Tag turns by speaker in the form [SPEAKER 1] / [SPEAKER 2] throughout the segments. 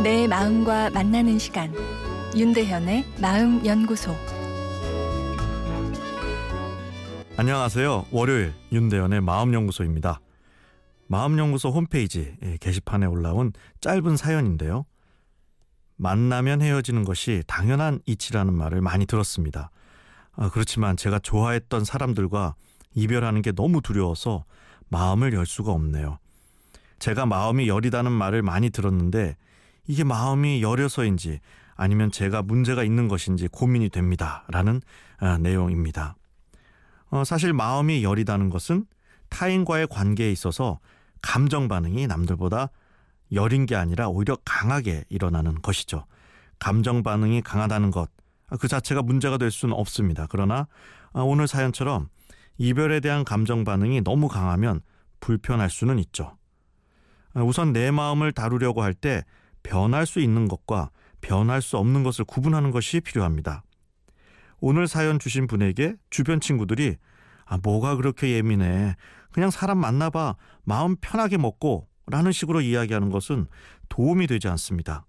[SPEAKER 1] 마음과 만나는 시간 윤대현의 마음 연구소
[SPEAKER 2] 안녕하세요. 월요일 윤대현의 마음 연구소입니다. 마음 연구소 홈페이지 예, 게시판에 올라온 짧은 사연인데요. 만나면 헤어지는 것이 당연한 이치라는 말을 많이 들었습니다. 아, 그렇지만 제가 좋아했던 사람들과 이별하는 게 너무 두려워서 마음을 열 수가 없네요. 제가 마음이 여리다는 말을 많이 들었는데 이게 마음이 여려서인지 아니면 제가 문제가 있는 것인지 고민이 됩니다. 라는 아, 내용입니다. 어, 사실 마음이 여리다는 것은 타인과의 관계에 있어서 감정 반응이 남들보다 여린 게 아니라 오히려 강하게 일어나는 것이죠. 감정 반응이 강하다는 것, 아, 그 자체가 문제가 될 수는 없습니다. 그러나 아, 오늘 사연처럼 이별에 대한 감정 반응이 너무 강하면 불편할 수는 있죠. 아, 우선 내 마음을 다루려고 할 때 변할 수 있는 것과 변할 수 없는 것을 구분하는 것이 필요합니다. 오늘 사연 주신 분에게 주변 친구들이 아, 뭐가 그렇게 예민해. 그냥 사람 만나봐. 마음 편하게 먹고. 라는 식으로 이야기하는 것은 도움이 되지 않습니다.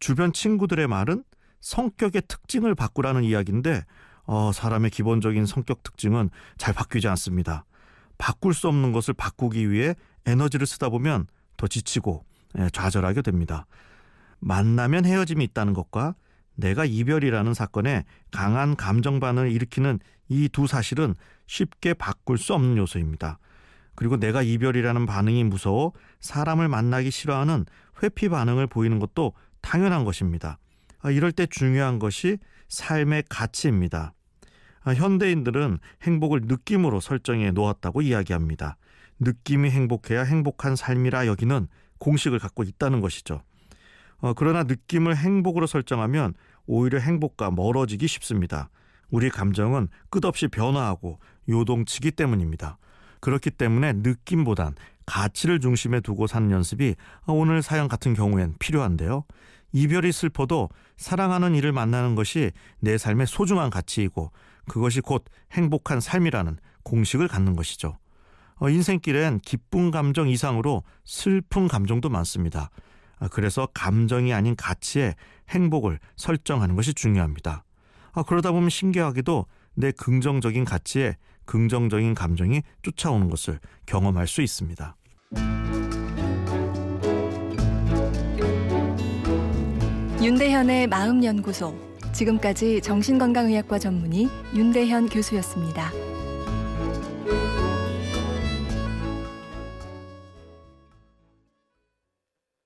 [SPEAKER 2] 주변 친구들의 말은 성격의 특징을 바꾸라는 이야기인데, 어, 사람의 기본적인 성격 특징은 잘 바뀌지 않습니다. 바꿀 수 없는 것을 바꾸기 위해 에너지를 쓰다 보면 더 지치고 예, 좌절하게 됩니다. 만나면 헤어짐이 있다는 것과 내가 이별이라는 사건에 강한 감정 반응을 일으키는 이 두 사실은 쉽게 바꿀 수 없는 요소입니다. 그리고 내가 이별이라는 반응이 무서워 사람을 만나기 싫어하는 회피 반응을 보이는 것도 당연한 것입니다. 아, 이럴 때 중요한 것이 삶의 가치입니다. 아, 현대인들은 행복을 느낌으로 설정해 놓았다고 이야기합니다. 느낌이 행복해야 행복한 삶이라 여기는 공식을 갖고 있다는 것이죠. 어, 그러나 느낌을 행복으로 설정하면 오히려 행복과 멀어지기 쉽습니다. 우리 감정은 끝없이 변화하고 요동치기 때문입니다. 그렇기 때문에 느낌보단 가치를 중심에 두고 사는 연습이 오늘 사연 같은 경우엔 필요한데요. 이별이 슬퍼도 사랑하는 이를 만나는 것이 내 삶의 소중한 가치이고 그것이 곧 행복한 삶이라는 공식을 갖는 것이죠. 어, 인생길엔 기쁜 감정 이상으로 슬픈 감정도 많습니다. 아, 그래서 감정이 아닌 가치에 행복을 설정하는 것이 중요합니다. 아, 그러다 보면 신기하게도 내 긍정적인 가치에 긍정적인 감정이 쫓아오는 것을 경험할 수 있습니다.
[SPEAKER 1] 윤대현의 마음연구소 지금까지 정신건강의학과 전문의 윤대현 교수였습니다.